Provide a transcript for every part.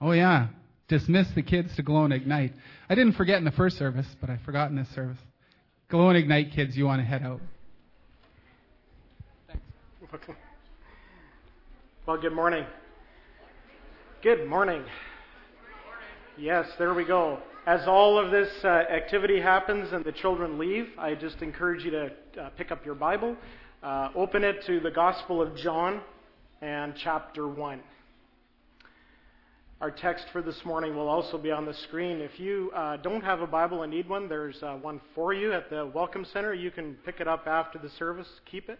Oh, yeah. Dismiss the kids to Glow and Ignite. I didn't forget in the first service, but I forgot in this service. Glow and Ignite kids, you want to head out. Thanks. Well, good morning. Good morning. Yes, there we go. As all of this uh, activity happens and the children leave, I just encourage you to uh, pick up your Bible, uh, open it to the Gospel of John and chapter 1. Our text for this morning will also be on the screen. If you uh, don't have a Bible and need one, there's uh, one for you at the Welcome Center. You can pick it up after the service. Keep it.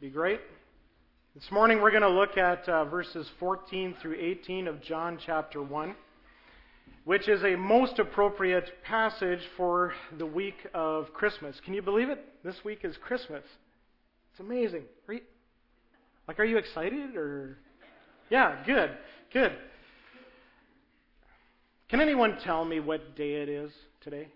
Be great. This morning we're going to look at uh, verses 14 through 18 of John chapter 1, which is a most appropriate passage for the week of Christmas. Can you believe it? This week is Christmas. It's amazing. Like, are you excited or? Yeah, good, good. Can anyone tell me what day it is today?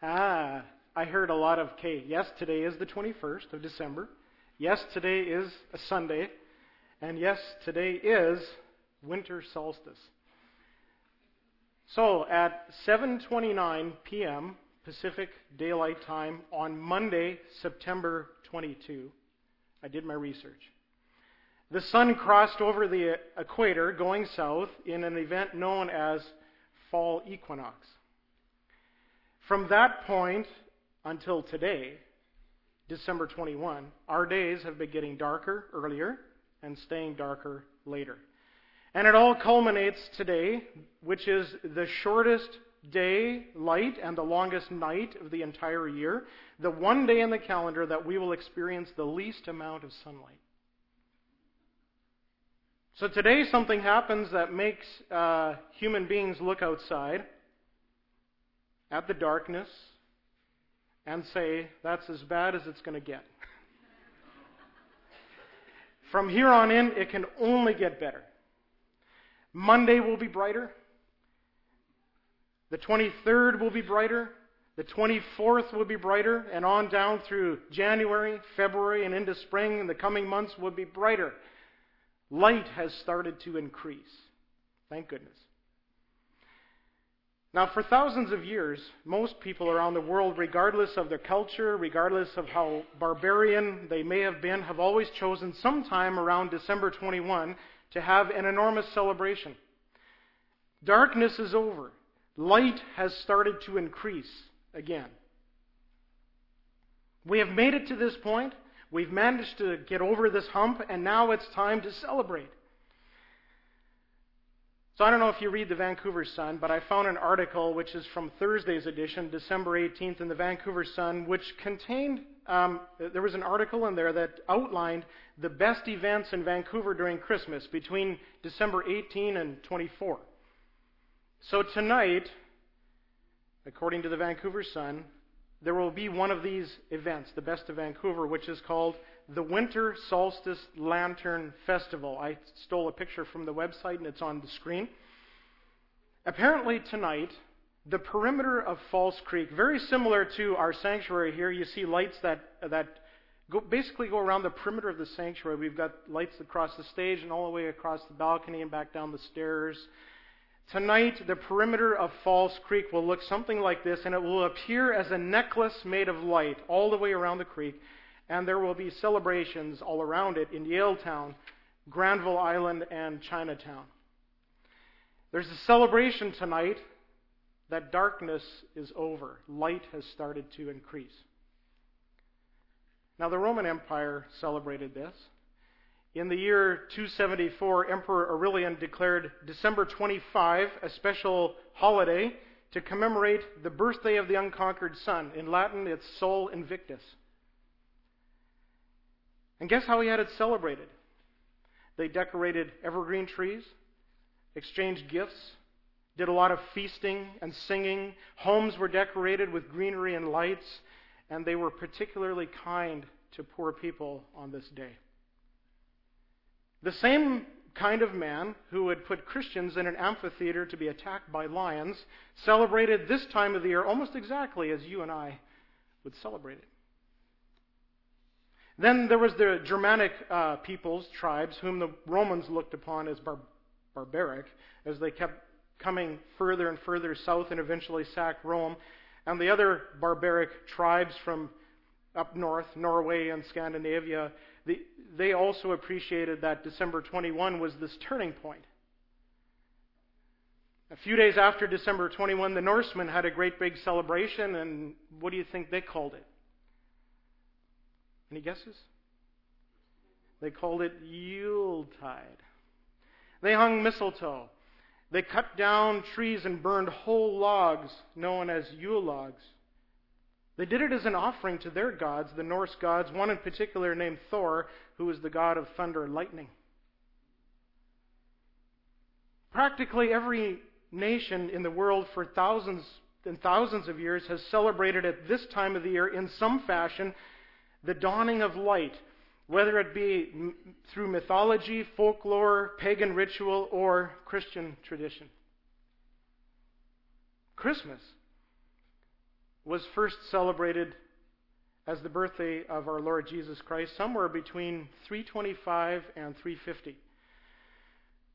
Ah, I heard a lot of K. Yes, today is the 21st of December. Yes, today is a Sunday. And yes, today is winter solstice. So at 7:29 p.m. Pacific Daylight Time on Monday, September 22, I did my research. The sun crossed over the equator going south in an event known as fall equinox. From that point until today, December 21, our days have been getting darker earlier and staying darker later. And it all culminates today, which is the shortest day light and the longest night of the entire year, the one day in the calendar that we will experience the least amount of sunlight. So today something happens that makes uh, human beings look outside at the darkness and say, that's as bad as it's going to get. From here on in, it can only get better. Monday will be brighter. The 23rd will be brighter. The 24th will be brighter. And on down through January, February, and into spring, and the coming months will be brighter. Light has started to increase. Thank goodness. Now, for thousands of years, most people around the world, regardless of their culture, regardless of how barbarian they may have been, have always chosen sometime around December 21 to have an enormous celebration. Darkness is over. Light has started to increase again. We have made it to this point. We've managed to get over this hump, and now it's time to celebrate. So I don't know if you read the Vancouver Sun, but I found an article which is from Thursday's edition, December 18th, in the Vancouver Sun, which contained, um, there was an article in there that outlined the best events in Vancouver during Christmas between December 18 and 24. So tonight, according to the Vancouver Sun, there will be one of these events, the best of Vancouver, which is called the Winter Solstice Lantern Festival. I stole a picture from the website and it's on the screen. Apparently, tonight, the perimeter of False Creek, very similar to our sanctuary here, you see lights that, that go, basically go around the perimeter of the sanctuary. We've got lights across the stage and all the way across the balcony and back down the stairs. Tonight, the perimeter of False Creek will look something like this, and it will appear as a necklace made of light all the way around the creek and there will be celebrations all around it in Yaletown, Granville Island, and Chinatown. There's a celebration tonight that darkness is over. Light has started to increase. Now, the Roman Empire celebrated this. In the year 274, Emperor Aurelian declared December 25 a special holiday to commemorate the birthday of the unconquered sun. In Latin, it's Sol Invictus. And guess how he had it celebrated? They decorated evergreen trees, exchanged gifts, did a lot of feasting and singing. Homes were decorated with greenery and lights, and they were particularly kind to poor people on this day. The same kind of man who would put Christians in an amphitheater to be attacked by lions celebrated this time of the year almost exactly as you and I would celebrate it. Then there was the Germanic uh, peoples, tribes, whom the Romans looked upon as bar- barbaric, as they kept coming further and further south and eventually sacked Rome. And the other barbaric tribes from up north, Norway and Scandinavia, the, they also appreciated that December 21 was this turning point. A few days after December 21, the Norsemen had a great big celebration, and what do you think they called it? Any guesses? They called it Yuletide. They hung mistletoe. They cut down trees and burned whole logs, known as Yule logs. They did it as an offering to their gods, the Norse gods, one in particular named Thor, who was the god of thunder and lightning. Practically every nation in the world for thousands and thousands of years has celebrated at this time of the year in some fashion the dawning of light, whether it be through mythology, folklore, pagan ritual, or Christian tradition. Christmas was first celebrated as the birthday of our Lord Jesus Christ somewhere between 325 and 350.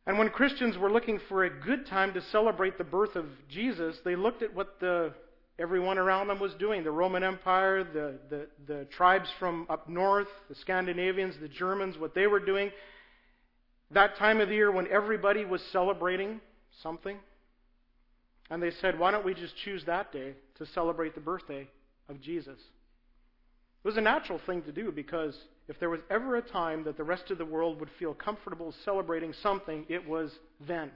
And when Christians were looking for a good time to celebrate the birth of Jesus, they looked at what the everyone around them was doing. The Roman Empire, the, the, the tribes from up north, the Scandinavians, the Germans, what they were doing. That time of the year when everybody was celebrating something. And they said, why don't we just choose that day to celebrate the birthday of Jesus? It was a natural thing to do because if there was ever a time that the rest of the world would feel comfortable celebrating something, it was then.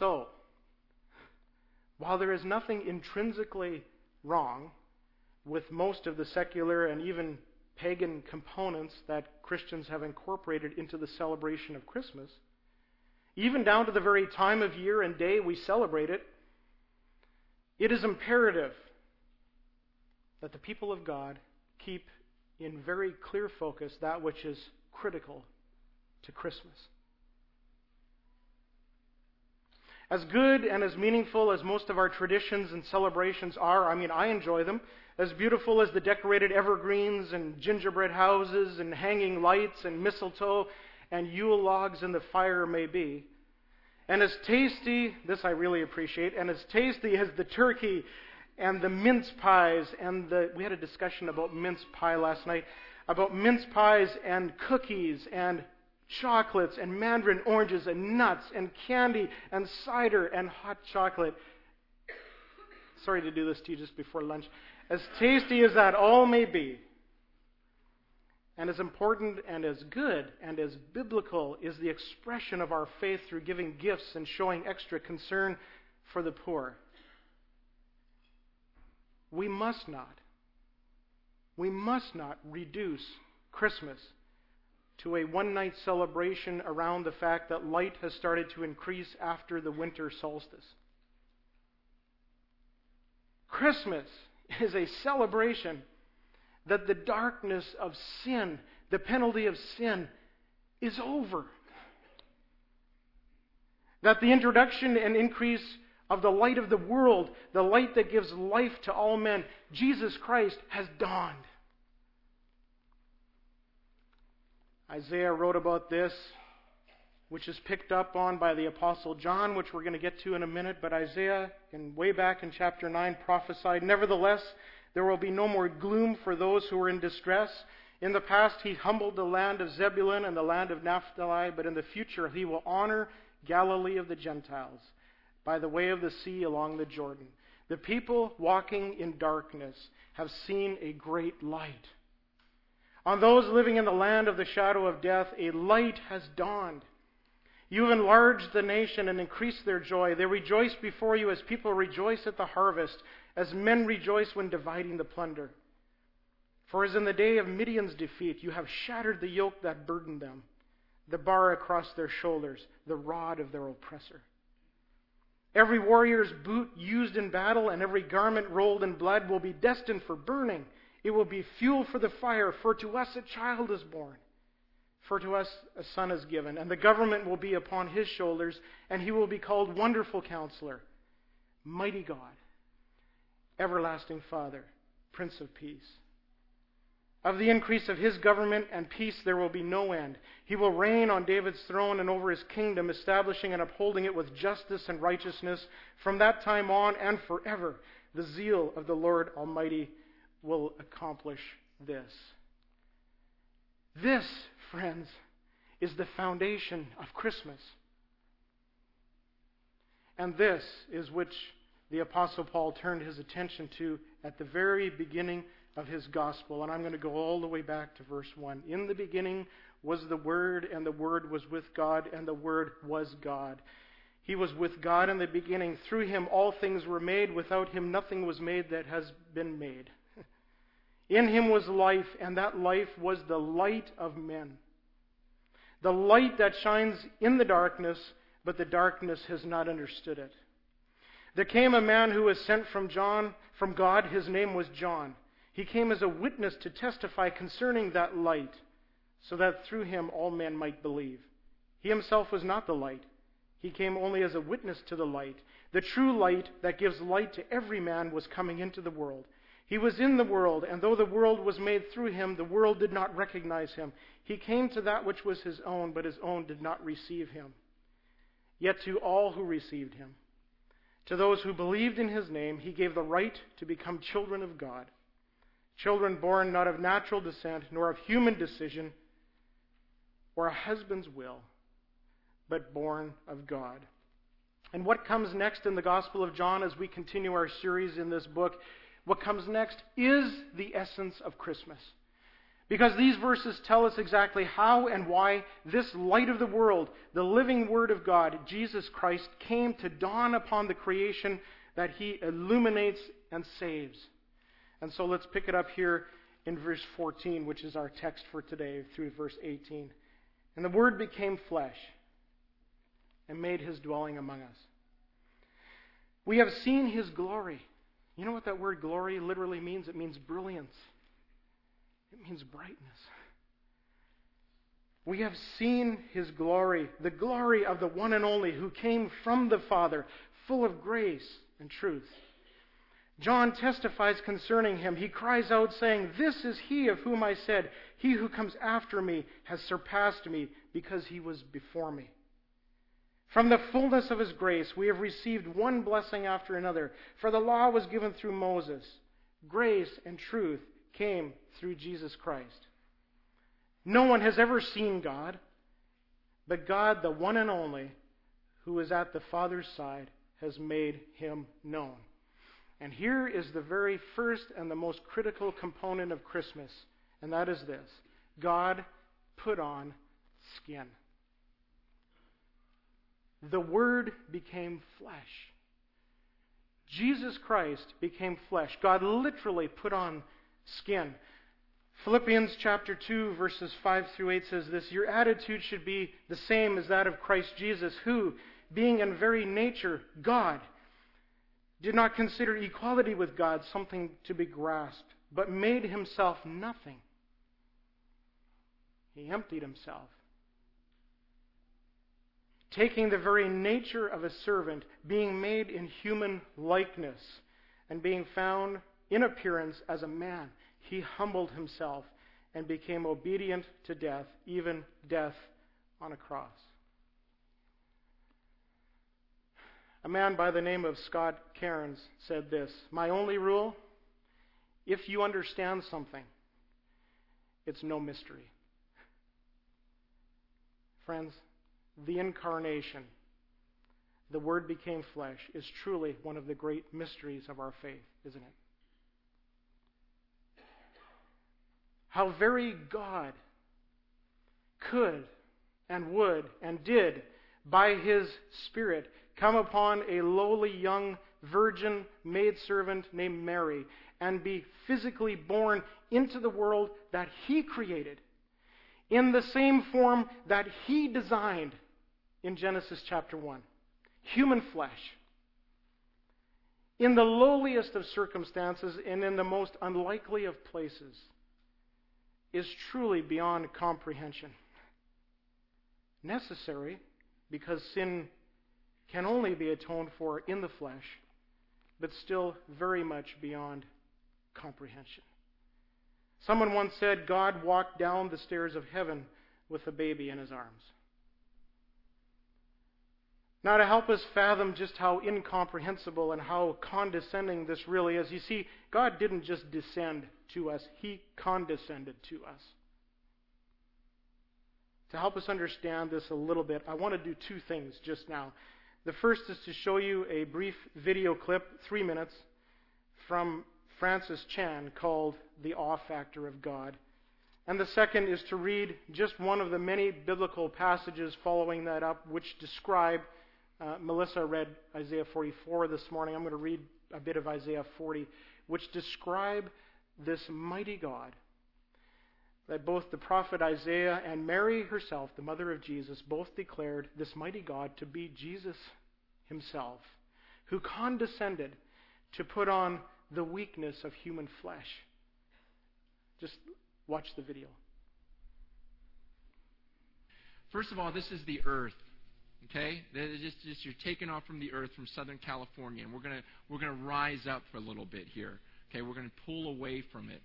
So, while there is nothing intrinsically wrong with most of the secular and even pagan components that Christians have incorporated into the celebration of Christmas, even down to the very time of year and day we celebrate it, it is imperative that the people of God keep in very clear focus that which is critical to Christmas. As good and as meaningful as most of our traditions and celebrations are, I mean, I enjoy them. As beautiful as the decorated evergreens and gingerbread houses and hanging lights and mistletoe and Yule logs in the fire may be. And as tasty, this I really appreciate, and as tasty as the turkey and the mince pies and the, we had a discussion about mince pie last night, about mince pies and cookies and chocolates and mandarin oranges and nuts and candy and cider and hot chocolate. Sorry to do this to you just before lunch. As tasty as that all may be, and as important and as good and as biblical is the expression of our faith through giving gifts and showing extra concern for the poor. We must not, we must not reduce Christmas to a one night celebration around the fact that light has started to increase after the winter solstice. Christmas is a celebration that the darkness of sin, the penalty of sin, is over. That the introduction and increase of the light of the world, the light that gives life to all men, Jesus Christ, has dawned. Isaiah wrote about this, which is picked up on by the Apostle John, which we're going to get to in a minute. But Isaiah, in, way back in chapter 9, prophesied, Nevertheless, there will be no more gloom for those who are in distress. In the past, he humbled the land of Zebulun and the land of Naphtali, but in the future, he will honor Galilee of the Gentiles by the way of the sea along the Jordan. The people walking in darkness have seen a great light. On those living in the land of the shadow of death, a light has dawned. You have enlarged the nation and increased their joy. They rejoice before you as people rejoice at the harvest, as men rejoice when dividing the plunder. For as in the day of Midian's defeat, you have shattered the yoke that burdened them, the bar across their shoulders, the rod of their oppressor. Every warrior's boot used in battle and every garment rolled in blood will be destined for burning. It will be fuel for the fire, for to us a child is born. For to us a son is given, and the government will be upon his shoulders, and he will be called Wonderful Counselor, Mighty God, Everlasting Father, Prince of Peace. Of the increase of his government and peace there will be no end. He will reign on David's throne and over his kingdom, establishing and upholding it with justice and righteousness from that time on and forever. The zeal of the Lord Almighty will accomplish this. This, friends, is the foundation of Christmas. And this is which the Apostle Paul turned his attention to at the very beginning of his gospel. And I'm going to go all the way back to verse 1. In the beginning was the Word, and the Word was with God, and the Word was God. He was with God in the beginning. Through him all things were made. Without him nothing was made that has been made. In him was life, and that life was the light of men. The light that shines in the darkness, but the darkness has not understood it. There came a man who was sent from John, from God. His name was John. He came as a witness to testify concerning that light, so that through him all men might believe. He himself was not the light. He came only as a witness to the light. The true light that gives light to every man was coming into the world. He was in the world, and though the world was made through him, the world did not recognize him. He came to that which was his own, but his own did not receive him. Yet to all who received him, to those who believed in his name, he gave the right to become children of God children born not of natural descent, nor of human decision, or a husband's will, but born of God. And what comes next in the Gospel of John as we continue our series in this book, what comes next is the essence of Christmas. Because these verses tell us exactly how and why this light of the world, the living Word of God, Jesus Christ, came to dawn upon the creation that He illuminates and saves. And so let's pick it up here in verse 14, which is our text for today, through verse 18. And the Word became flesh and made his dwelling among us. We have seen his glory. You know what that word glory literally means? It means brilliance, it means brightness. We have seen his glory, the glory of the one and only who came from the Father, full of grace and truth. John testifies concerning him. He cries out, saying, This is he of whom I said, He who comes after me has surpassed me, because he was before me. From the fullness of his grace, we have received one blessing after another. For the law was given through Moses, grace and truth came through Jesus Christ. No one has ever seen God, but God, the one and only, who is at the Father's side, has made him known. And here is the very first and the most critical component of Christmas, and that is this God put on skin. The Word became flesh. Jesus Christ became flesh. God literally put on skin. Philippians chapter 2, verses 5 through 8 says this Your attitude should be the same as that of Christ Jesus, who, being in very nature God, did not consider equality with God something to be grasped, but made himself nothing. He emptied himself. Taking the very nature of a servant, being made in human likeness, and being found in appearance as a man, he humbled himself and became obedient to death, even death on a cross. A man by the name of Scott Cairns said this My only rule if you understand something, it's no mystery. Friends, the incarnation, the Word became flesh, is truly one of the great mysteries of our faith, isn't it? How very God could and would and did, by His Spirit, come upon a lowly young virgin maidservant named Mary and be physically born into the world that he created in the same form that he designed in Genesis chapter 1 human flesh. In the lowliest of circumstances and in the most unlikely of places is truly beyond comprehension. Necessary because sin can only be atoned for in the flesh, but still very much beyond comprehension. Someone once said God walked down the stairs of heaven with a baby in his arms. Now, to help us fathom just how incomprehensible and how condescending this really is, you see, God didn't just descend to us, He condescended to us. To help us understand this a little bit, I want to do two things just now. The first is to show you a brief video clip, three minutes, from Francis Chan called The Awe Factor of God. And the second is to read just one of the many biblical passages following that up, which describe. Uh, Melissa read Isaiah 44 this morning. I'm going to read a bit of Isaiah 40, which describe this mighty God that both the prophet Isaiah and Mary herself, the mother of Jesus, both declared this mighty God to be Jesus himself, who condescended to put on the weakness of human flesh. Just watch the video. First of all, this is the earth. Okay, just, just you're taking off from the earth from Southern California, and we're gonna we're gonna rise up for a little bit here. Okay, we're gonna pull away from it.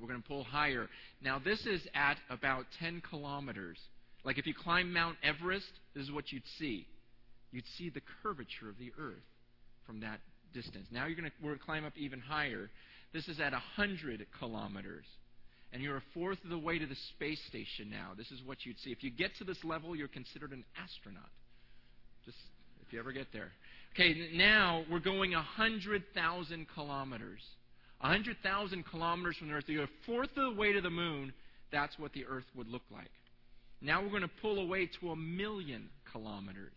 We're going to pull higher. Now, this is at about 10 kilometers. Like if you climb Mount Everest, this is what you'd see. You'd see the curvature of the earth from that distance. Now you're going to, we're going to climb up even higher. This is at 100 kilometers. And you're a fourth of the way to the space station now. This is what you'd see. If you get to this level, you're considered an astronaut. Just if you ever get there. Okay, now we're going 100,000 kilometers. 100,000 kilometers from the Earth, you're a fourth of the way to the moon, that's what the Earth would look like. Now we're going to pull away to a million kilometers.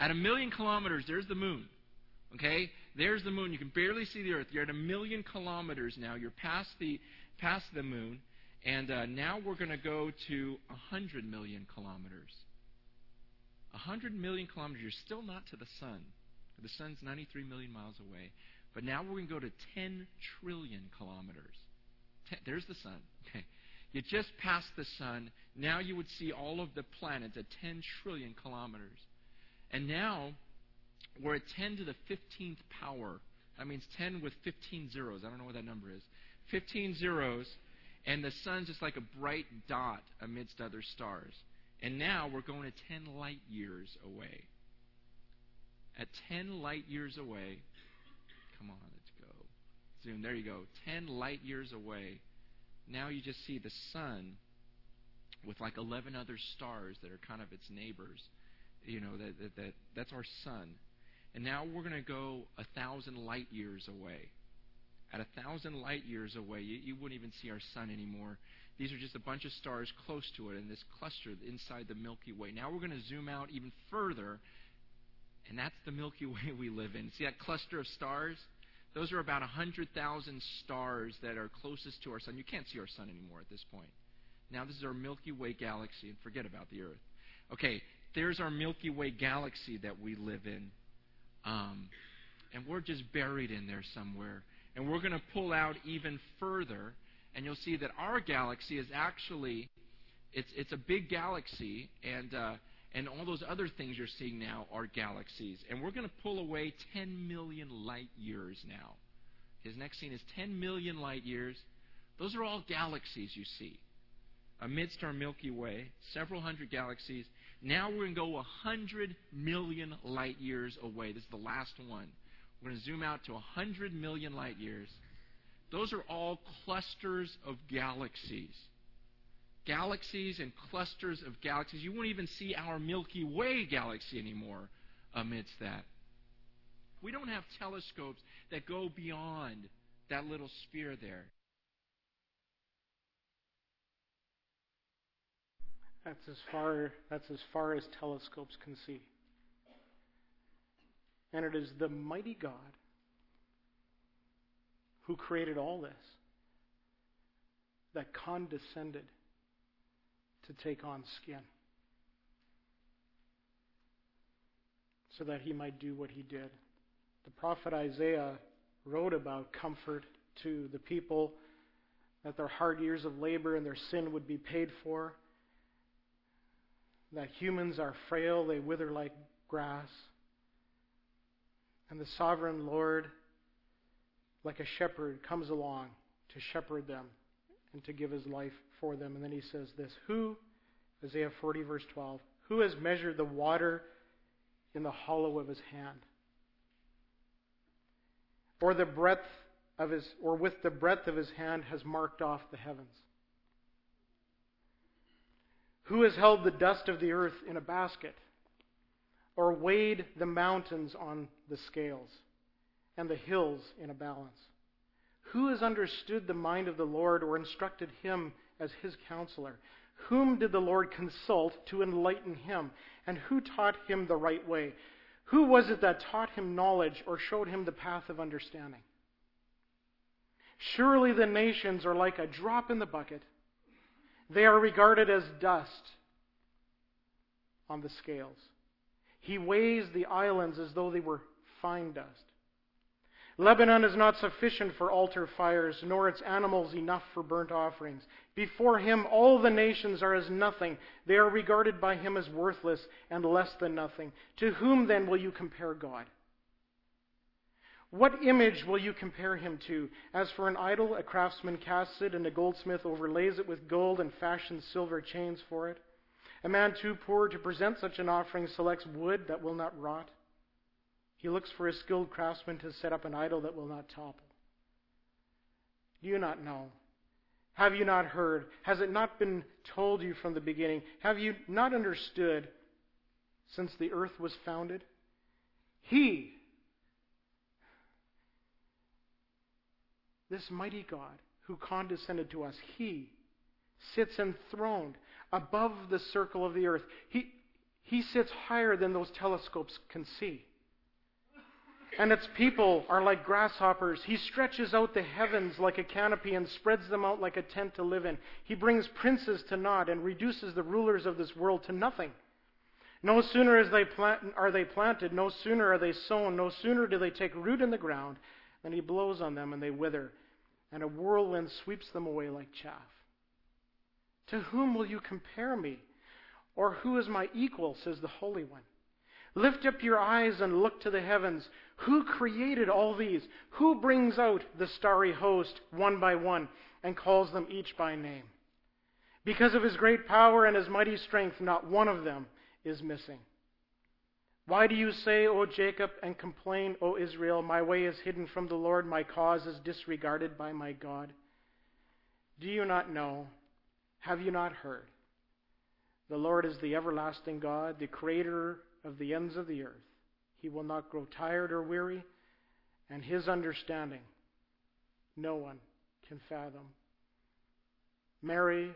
At a million kilometers, there's the moon. Okay? There's the moon. You can barely see the Earth. You're at a million kilometers now. You're past the, past the moon. And uh, now we're going to go to 100 million kilometers. 100 million kilometers. You're still not to the sun. The sun's 93 million miles away. But now we're going to go to 10 trillion kilometers. Ten, there's the sun. Okay. You just passed the sun. Now you would see all of the planets at 10 trillion kilometers. And now we're at 10 to the 15th power. That means 10 with 15 zeros. I don't know what that number is. 15 zeros, and the sun's just like a bright dot amidst other stars. And now we're going to 10 light years away. At 10 light years away, Come on, let's go. Zoom. There you go. Ten light years away. Now you just see the sun with like 11 other stars that are kind of its neighbors. You know, that, that, that that's our sun. And now we're going to go a thousand light years away. At a thousand light years away, you, you wouldn't even see our sun anymore. These are just a bunch of stars close to it in this cluster inside the Milky Way. Now we're going to zoom out even further and that's the Milky Way we live in. See that cluster of stars? Those are about 100,000 stars that are closest to our sun. You can't see our sun anymore at this point. Now, this is our Milky Way galaxy, and forget about the Earth. Okay, there's our Milky Way galaxy that we live in. Um, and we're just buried in there somewhere. And we're going to pull out even further, and you'll see that our galaxy is actually it's it's a big galaxy, and uh, and all those other things you're seeing now are galaxies. And we're going to pull away 10 million light years now. His next scene is 10 million light years. Those are all galaxies you see. Amidst our Milky Way, several hundred galaxies. Now we're going to go 100 million light years away. This is the last one. We're going to zoom out to 100 million light years. Those are all clusters of galaxies galaxies and clusters of galaxies. You won't even see our Milky Way galaxy anymore amidst that. We don't have telescopes that go beyond that little sphere there. That's as far that's as far as telescopes can see. And it is the mighty God who created all this that condescended to take on skin so that he might do what he did. The prophet Isaiah wrote about comfort to the people that their hard years of labor and their sin would be paid for, that humans are frail, they wither like grass, and the sovereign Lord, like a shepherd, comes along to shepherd them and to give his life for them. And then he says this Who, Isaiah 40, verse 12, who has measured the water in the hollow of his hand? Or the breadth of his or with the breadth of his hand has marked off the heavens? Who has held the dust of the earth in a basket? Or weighed the mountains on the scales, and the hills in a balance? Who has understood the mind of the Lord, or instructed him as his counselor? Whom did the Lord consult to enlighten him? And who taught him the right way? Who was it that taught him knowledge, or showed him the path of understanding? Surely the nations are like a drop in the bucket they are regarded as dust on the scales. He weighs the islands as though they were fine dust. Lebanon is not sufficient for altar fires, nor its animals enough for burnt offerings. Before him, all the nations are as nothing. They are regarded by him as worthless and less than nothing. To whom then will you compare God? What image will you compare him to? As for an idol, a craftsman casts it, and a goldsmith overlays it with gold and fashions silver chains for it. A man too poor to present such an offering selects wood that will not rot. He looks for a skilled craftsman to set up an idol that will not topple. Do you not know? Have you not heard? Has it not been told you from the beginning? Have you not understood since the earth was founded? He This mighty God who condescended to us, He sits enthroned above the circle of the earth. He, he sits higher than those telescopes can see. And its people are like grasshoppers. He stretches out the heavens like a canopy and spreads them out like a tent to live in. He brings princes to naught and reduces the rulers of this world to nothing. No sooner they plant, are they planted, no sooner are they sown, no sooner do they take root in the ground, than he blows on them and they wither and a whirlwind sweeps them away like chaff. To whom will you compare me? Or who is my equal, says the Holy One? Lift up your eyes and look to the heavens. Who created all these? Who brings out the starry host one by one and calls them each by name? Because of his great power and his mighty strength, not one of them is missing. Why do you say, O Jacob, and complain, O Israel, my way is hidden from the Lord, my cause is disregarded by my God? Do you not know? Have you not heard? The Lord is the everlasting God, the creator of the ends of the earth. He will not grow tired or weary, and his understanding no one can fathom. Mary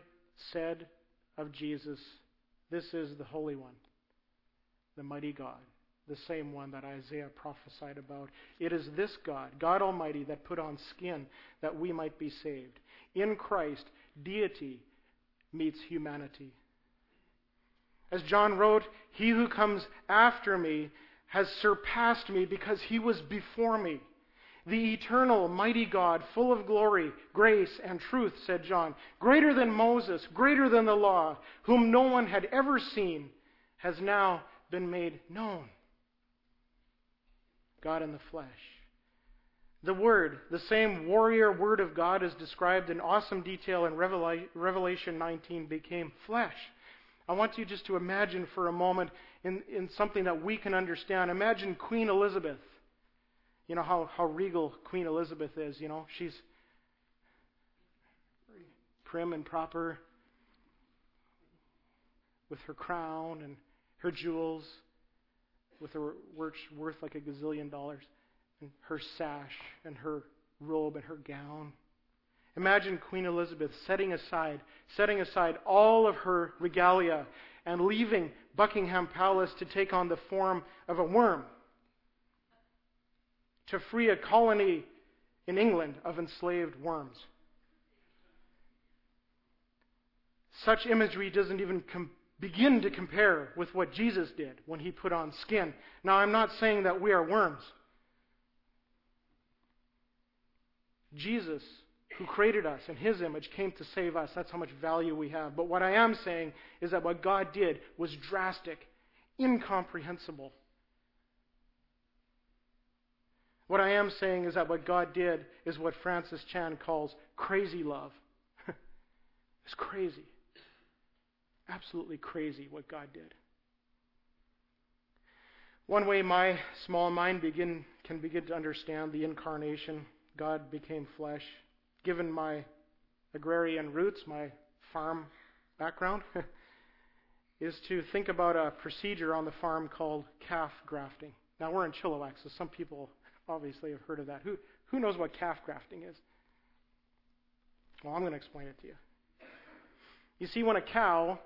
said of Jesus, This is the Holy One the mighty God, the same one that Isaiah prophesied about. It is this God, God Almighty, that put on skin that we might be saved. In Christ, deity meets humanity. As John wrote, He who comes after me has surpassed me because he was before me. The eternal, mighty God, full of glory, grace, and truth, said John, greater than Moses, greater than the law, whom no one had ever seen, has now been made known. God in the flesh. The Word, the same warrior Word of God as described in awesome detail in Revelation 19, became flesh. I want you just to imagine for a moment in, in something that we can understand. Imagine Queen Elizabeth. You know how, how regal Queen Elizabeth is, you know? She's prim and proper with her crown and her jewels with her worth, worth like a gazillion dollars, and her sash and her robe and her gown. Imagine Queen Elizabeth setting aside, setting aside all of her regalia and leaving Buckingham Palace to take on the form of a worm to free a colony in England of enslaved worms. Such imagery doesn't even com- begin to compare with what Jesus did when he put on skin. Now, I'm not saying that we are worms. Jesus, who created us in his image, came to save us. That's how much value we have. But what I am saying is that what God did was drastic, incomprehensible. What I am saying is that what God did is what Francis Chan calls crazy love. It's crazy. Absolutely crazy what God did. One way my small mind begin, can begin to understand the incarnation, God became flesh. Given my agrarian roots, my farm background, is to think about a procedure on the farm called calf grafting. Now, we're in Chilliwack, so some people obviously have heard of that. Who, who knows what calf grafting is? Well, I'm going to explain it to you. You see, when a cow,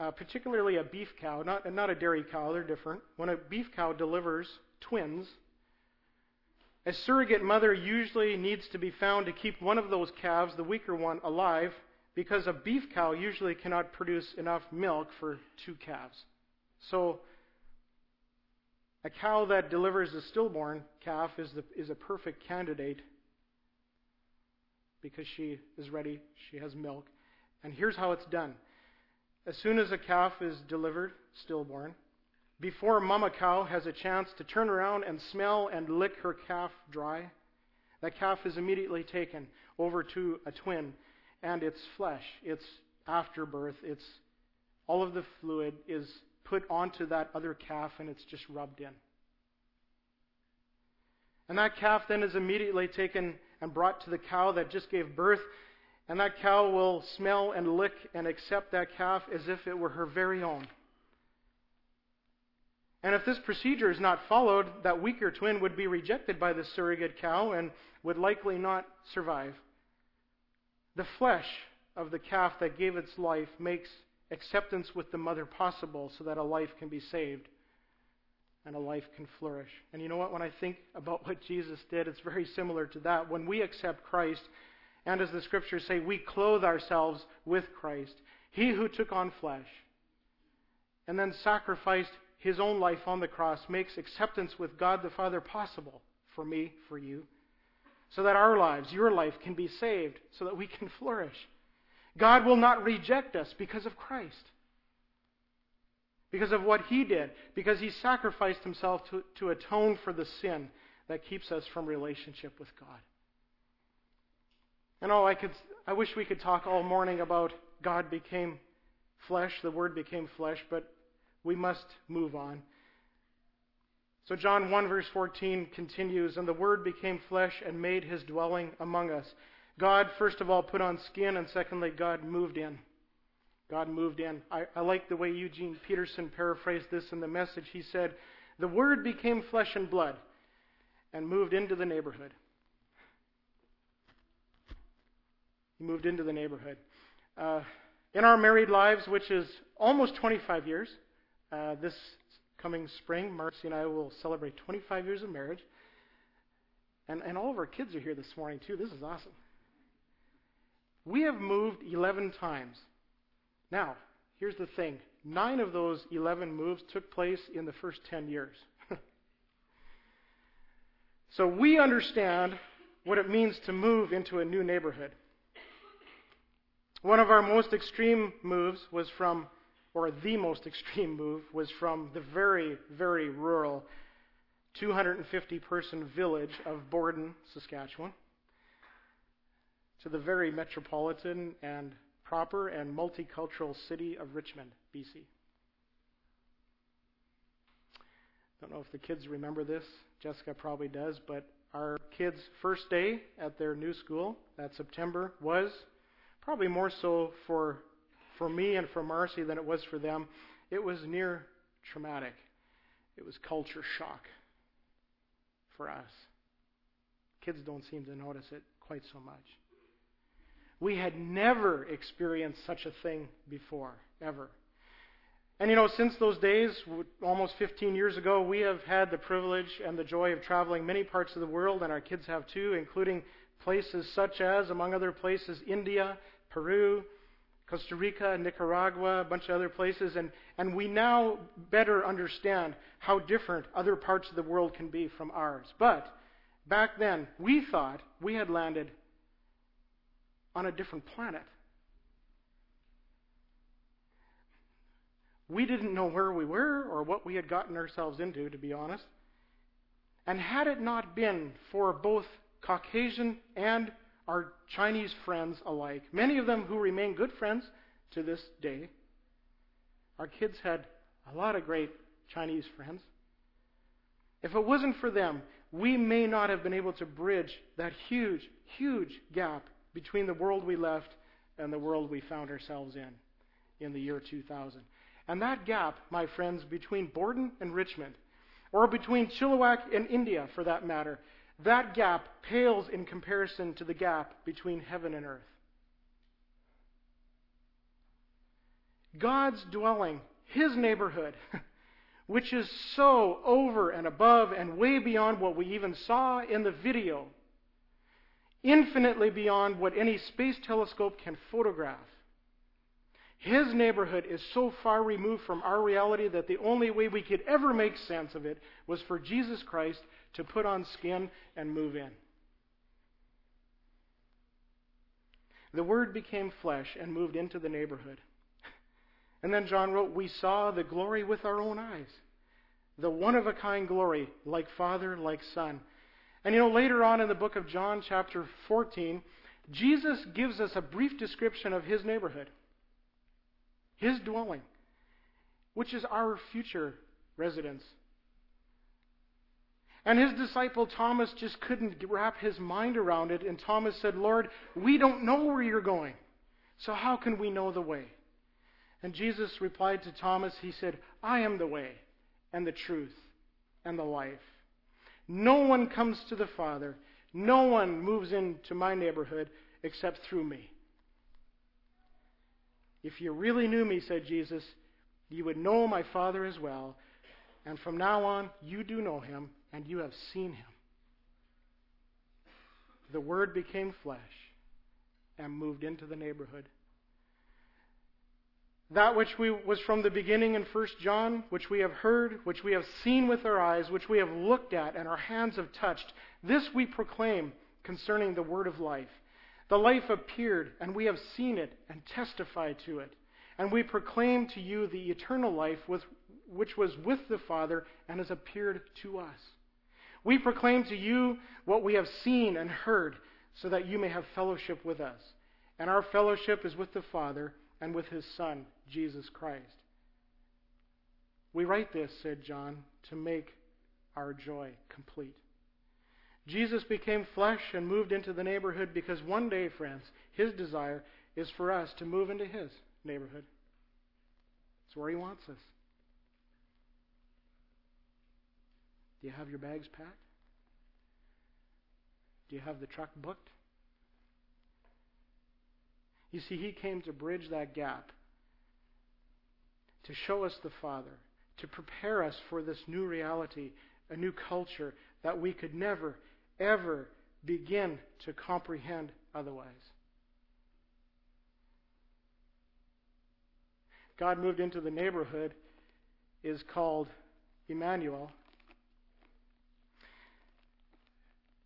uh, particularly a beef cow, not, not a dairy cow, they're different, when a beef cow delivers twins, a surrogate mother usually needs to be found to keep one of those calves, the weaker one, alive because a beef cow usually cannot produce enough milk for two calves. So, a cow that delivers a stillborn calf is, the, is a perfect candidate because she is ready, she has milk. And here's how it's done. As soon as a calf is delivered, stillborn, before mama cow has a chance to turn around and smell and lick her calf dry, that calf is immediately taken over to a twin and its flesh, its afterbirth, its all of the fluid is put onto that other calf and it's just rubbed in. And that calf then is immediately taken and brought to the cow that just gave birth, and that cow will smell and lick and accept that calf as if it were her very own. And if this procedure is not followed, that weaker twin would be rejected by the surrogate cow and would likely not survive. The flesh of the calf that gave its life makes acceptance with the mother possible so that a life can be saved and a life can flourish. And you know what? When I think about what Jesus did, it's very similar to that. When we accept Christ, and as the scriptures say, we clothe ourselves with Christ, He who took on flesh and then sacrificed His own life on the cross makes acceptance with God the Father possible for me, for you so that our lives, your life, can be saved, so that we can flourish. God will not reject us because of Christ, because of what He did, because He sacrificed Himself to, to atone for the sin that keeps us from relationship with God. And oh, I could, I wish we could talk all morning about God became flesh, the Word became flesh, but we must move on. So, John 1, verse 14 continues, And the Word became flesh and made his dwelling among us. God, first of all, put on skin, and secondly, God moved in. God moved in. I, I like the way Eugene Peterson paraphrased this in the message. He said, The Word became flesh and blood and moved into the neighborhood. He moved into the neighborhood. Uh, in our married lives, which is almost 25 years, uh, this coming spring, Marcy and I will celebrate 25 years of marriage. And, and all of our kids are here this morning, too. This is awesome. We have moved 11 times. Now, here's the thing nine of those 11 moves took place in the first 10 years. so we understand what it means to move into a new neighborhood. One of our most extreme moves was from or the most extreme move, was from the very, very rural 250 person village of Borden, Saskatchewan, to the very metropolitan and proper and multicultural city of Richmond, BC. Don't know if the kids remember this. Jessica probably does, but our kids' first day at their new school that September was probably more so for for me and for Marcy than it was for them. It was near traumatic. It was culture shock for us. Kids don't seem to notice it quite so much. We had never experienced such a thing before, ever. And you know, since those days, almost 15 years ago, we have had the privilege and the joy of traveling many parts of the world, and our kids have too, including places such as, among other places, India, Peru, Costa Rica, Nicaragua, a bunch of other places, and, and we now better understand how different other parts of the world can be from ours. But back then, we thought we had landed on a different planet. We didn't know where we were or what we had gotten ourselves into, to be honest. And had it not been for both Caucasian and our Chinese friends alike, many of them who remain good friends to this day. Our kids had a lot of great Chinese friends. If it wasn't for them, we may not have been able to bridge that huge, huge gap between the world we left and the world we found ourselves in in the year 2000. And that gap, my friends, between Borden and Richmond, or between Chilliwack and India for that matter, that gap pales in comparison to the gap between heaven and earth. God's dwelling, His neighborhood, which is so over and above and way beyond what we even saw in the video, infinitely beyond what any space telescope can photograph. His neighborhood is so far removed from our reality that the only way we could ever make sense of it was for Jesus Christ to put on skin and move in. The Word became flesh and moved into the neighborhood. And then John wrote, We saw the glory with our own eyes. The one of a kind glory, like Father, like Son. And you know, later on in the book of John, chapter 14, Jesus gives us a brief description of his neighborhood his dwelling, which is our future residence. And his disciple Thomas just couldn't wrap his mind around it, and Thomas said, Lord, we don't know where you're going, so how can we know the way? And Jesus replied to Thomas, He said, I am the way, and the truth, and the life. No one comes to the Father, no one moves into my neighborhood except through me. If you really knew me, said Jesus, you would know my Father as well. And from now on, you do know him, and you have seen him. The Word became flesh and moved into the neighborhood. That which we, was from the beginning in 1 John, which we have heard, which we have seen with our eyes, which we have looked at, and our hands have touched, this we proclaim concerning the Word of life. The life appeared, and we have seen it and testified to it. And we proclaim to you the eternal life with, which was with the Father and has appeared to us. We proclaim to you what we have seen and heard, so that you may have fellowship with us. And our fellowship is with the Father and with his Son, Jesus Christ. We write this, said John, to make our joy complete. Jesus became flesh and moved into the neighborhood because one day, friends, his desire is for us to move into his neighborhood. It's where he wants us. Do you have your bags packed? Do you have the truck booked? You see, he came to bridge that gap, to show us the Father, to prepare us for this new reality, a new culture that we could never, ever begin to comprehend otherwise. God moved into the neighborhood is called Emmanuel.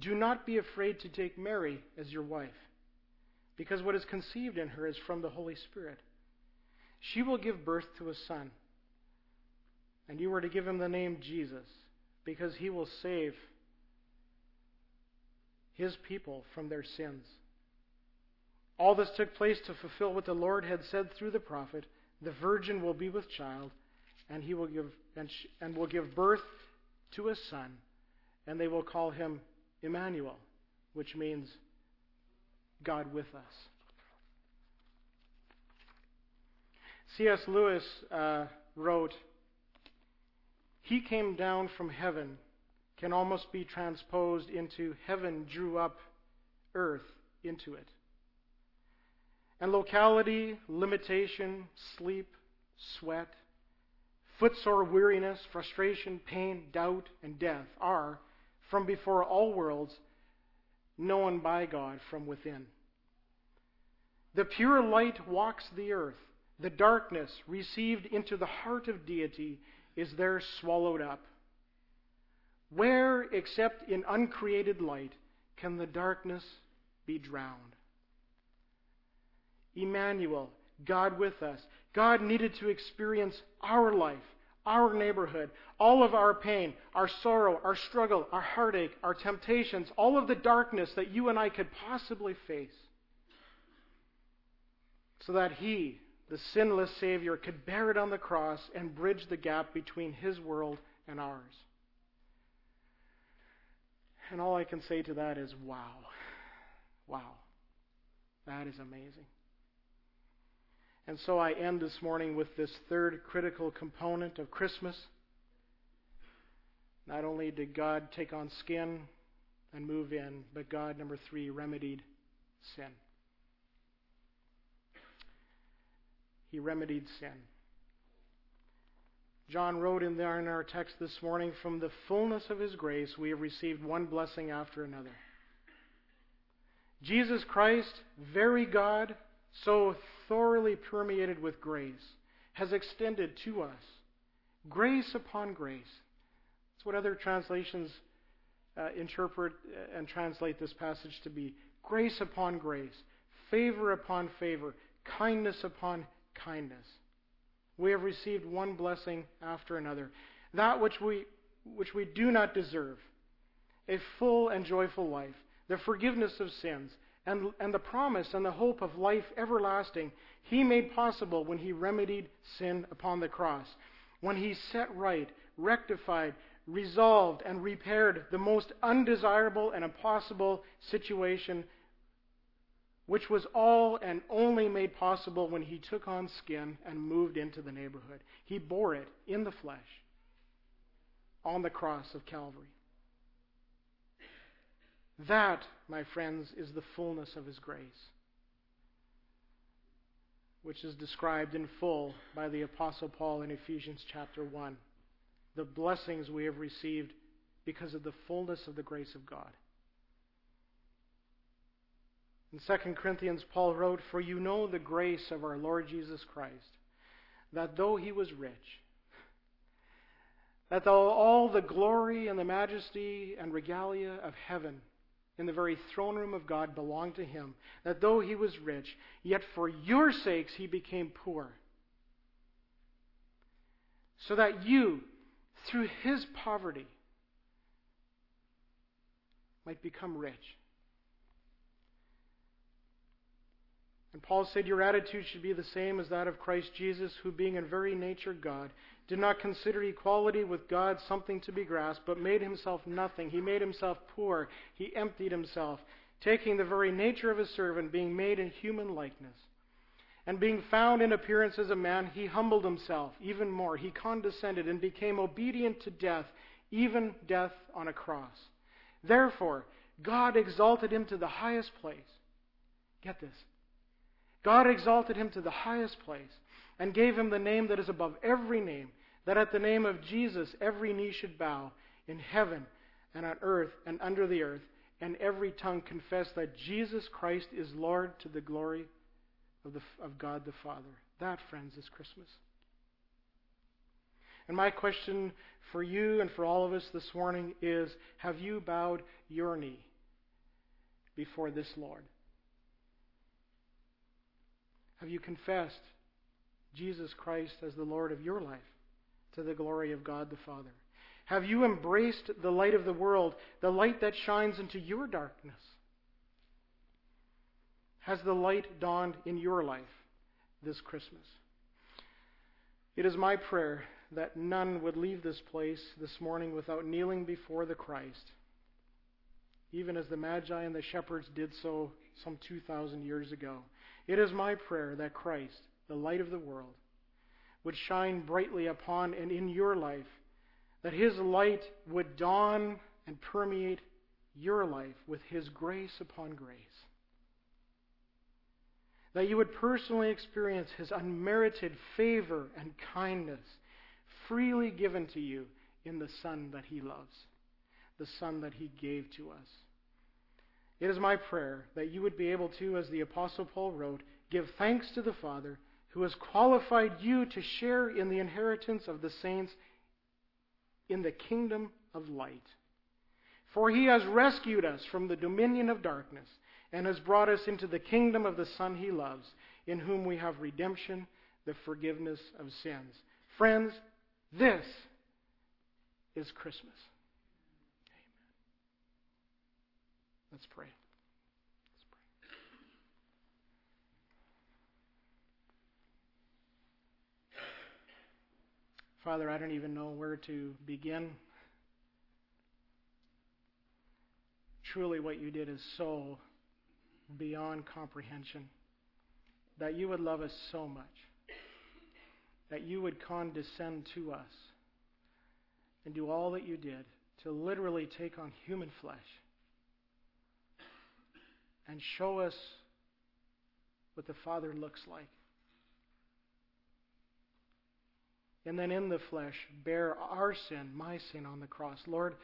do not be afraid to take Mary as your wife, because what is conceived in her is from the Holy Spirit. She will give birth to a son, and you are to give him the name Jesus, because he will save his people from their sins. All this took place to fulfill what the Lord had said through the prophet the virgin will be with child, and he will give and, sh- and will give birth to a son, and they will call him Emmanuel, which means God with us. C.S. Lewis uh, wrote, He came down from heaven can almost be transposed into heaven drew up earth into it. And locality, limitation, sleep, sweat, footsore weariness, frustration, pain, doubt, and death are, from before all worlds, known by God from within. The pure light walks the earth. The darkness, received into the heart of deity, is there swallowed up. Where, except in uncreated light, can the darkness be drowned? Emmanuel, God with us. God needed to experience our life, our neighborhood, all of our pain, our sorrow, our struggle, our heartache, our temptations, all of the darkness that you and I could possibly face. So that He, the sinless Savior, could bear it on the cross and bridge the gap between His world and ours. And all I can say to that is, wow. Wow. That is amazing. And so I end this morning with this third critical component of Christmas. Not only did God take on skin and move in, but God, number three, remedied sin. He remedied sin. John wrote in there in our text this morning, from the fullness of his grace, we have received one blessing after another. Jesus Christ, very God, so thoroughly permeated with grace, has extended to us grace upon grace. That's what other translations uh, interpret and translate this passage to be grace upon grace, favor upon favor, kindness upon kindness. We have received one blessing after another. That which we, which we do not deserve a full and joyful life, the forgiveness of sins, and, and the promise and the hope of life everlasting, He made possible when He remedied sin upon the cross. When He set right, rectified, resolved, and repaired the most undesirable and impossible situation, which was all and only made possible when He took on skin and moved into the neighborhood. He bore it in the flesh on the cross of Calvary. That, my friends, is the fullness of His grace, which is described in full by the Apostle Paul in Ephesians chapter 1. The blessings we have received because of the fullness of the grace of God. In 2 Corinthians, Paul wrote, For you know the grace of our Lord Jesus Christ, that though he was rich, that though all the glory and the majesty and regalia of heaven in the very throne room of God belonged to him, that though he was rich, yet for your sakes he became poor, so that you, through his poverty, might become rich. And Paul said, Your attitude should be the same as that of Christ Jesus, who, being in very nature God, did not consider equality with God something to be grasped, but made himself nothing. He made himself poor. He emptied himself, taking the very nature of a servant, being made in human likeness. And being found in appearance as a man, he humbled himself even more. He condescended and became obedient to death, even death on a cross. Therefore, God exalted him to the highest place. Get this God exalted him to the highest place and gave him the name that is above every name, that at the name of Jesus every knee should bow in heaven and on earth and under the earth, and every tongue confess that Jesus Christ is Lord to the glory of, the, of God the Father. That, friends, is Christmas. And my question for you and for all of us this morning is Have you bowed your knee before this Lord? Have you confessed Jesus Christ as the Lord of your life to the glory of God the Father? Have you embraced the light of the world, the light that shines into your darkness? Has the light dawned in your life this Christmas? It is my prayer that none would leave this place this morning without kneeling before the Christ, even as the Magi and the shepherds did so some 2,000 years ago. It is my prayer that Christ, the light of the world, would shine brightly upon and in your life, that his light would dawn and permeate your life with his grace upon grace. That you would personally experience his unmerited favor and kindness freely given to you in the Son that he loves, the Son that he gave to us. It is my prayer that you would be able to, as the Apostle Paul wrote, give thanks to the Father who has qualified you to share in the inheritance of the saints in the kingdom of light. For he has rescued us from the dominion of darkness and has brought us into the kingdom of the Son he loves, in whom we have redemption, the forgiveness of sins. Friends, this is Christmas. Amen. Let's pray. Let's pray. Father, I don't even know where to begin. Truly, what you did is so beyond comprehension. That you would love us so much. That you would condescend to us and do all that you did to literally take on human flesh and show us what the Father looks like. And then in the flesh, bear our sin, my sin on the cross. Lord,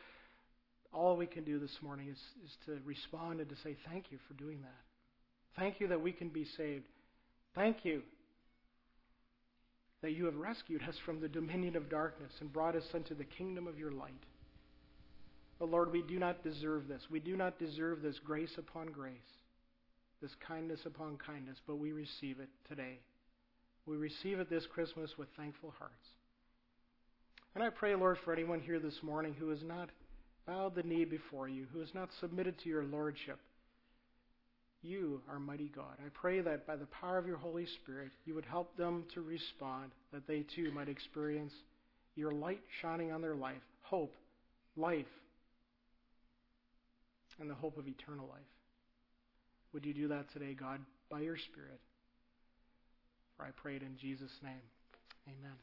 all we can do this morning is, is to respond and to say, Thank you for doing that. Thank you that we can be saved. Thank you that you have rescued us from the dominion of darkness and brought us into the kingdom of your light. But Lord, we do not deserve this. We do not deserve this grace upon grace, this kindness upon kindness, but we receive it today. We receive it this Christmas with thankful hearts. And I pray, Lord, for anyone here this morning who has not bowed the knee before you, who has not submitted to your lordship, you are mighty God. I pray that by the power of your Holy Spirit, you would help them to respond, that they too might experience your light shining on their life, hope, life, and the hope of eternal life. Would you do that today, God, by your Spirit? For I pray it in Jesus' name. Amen.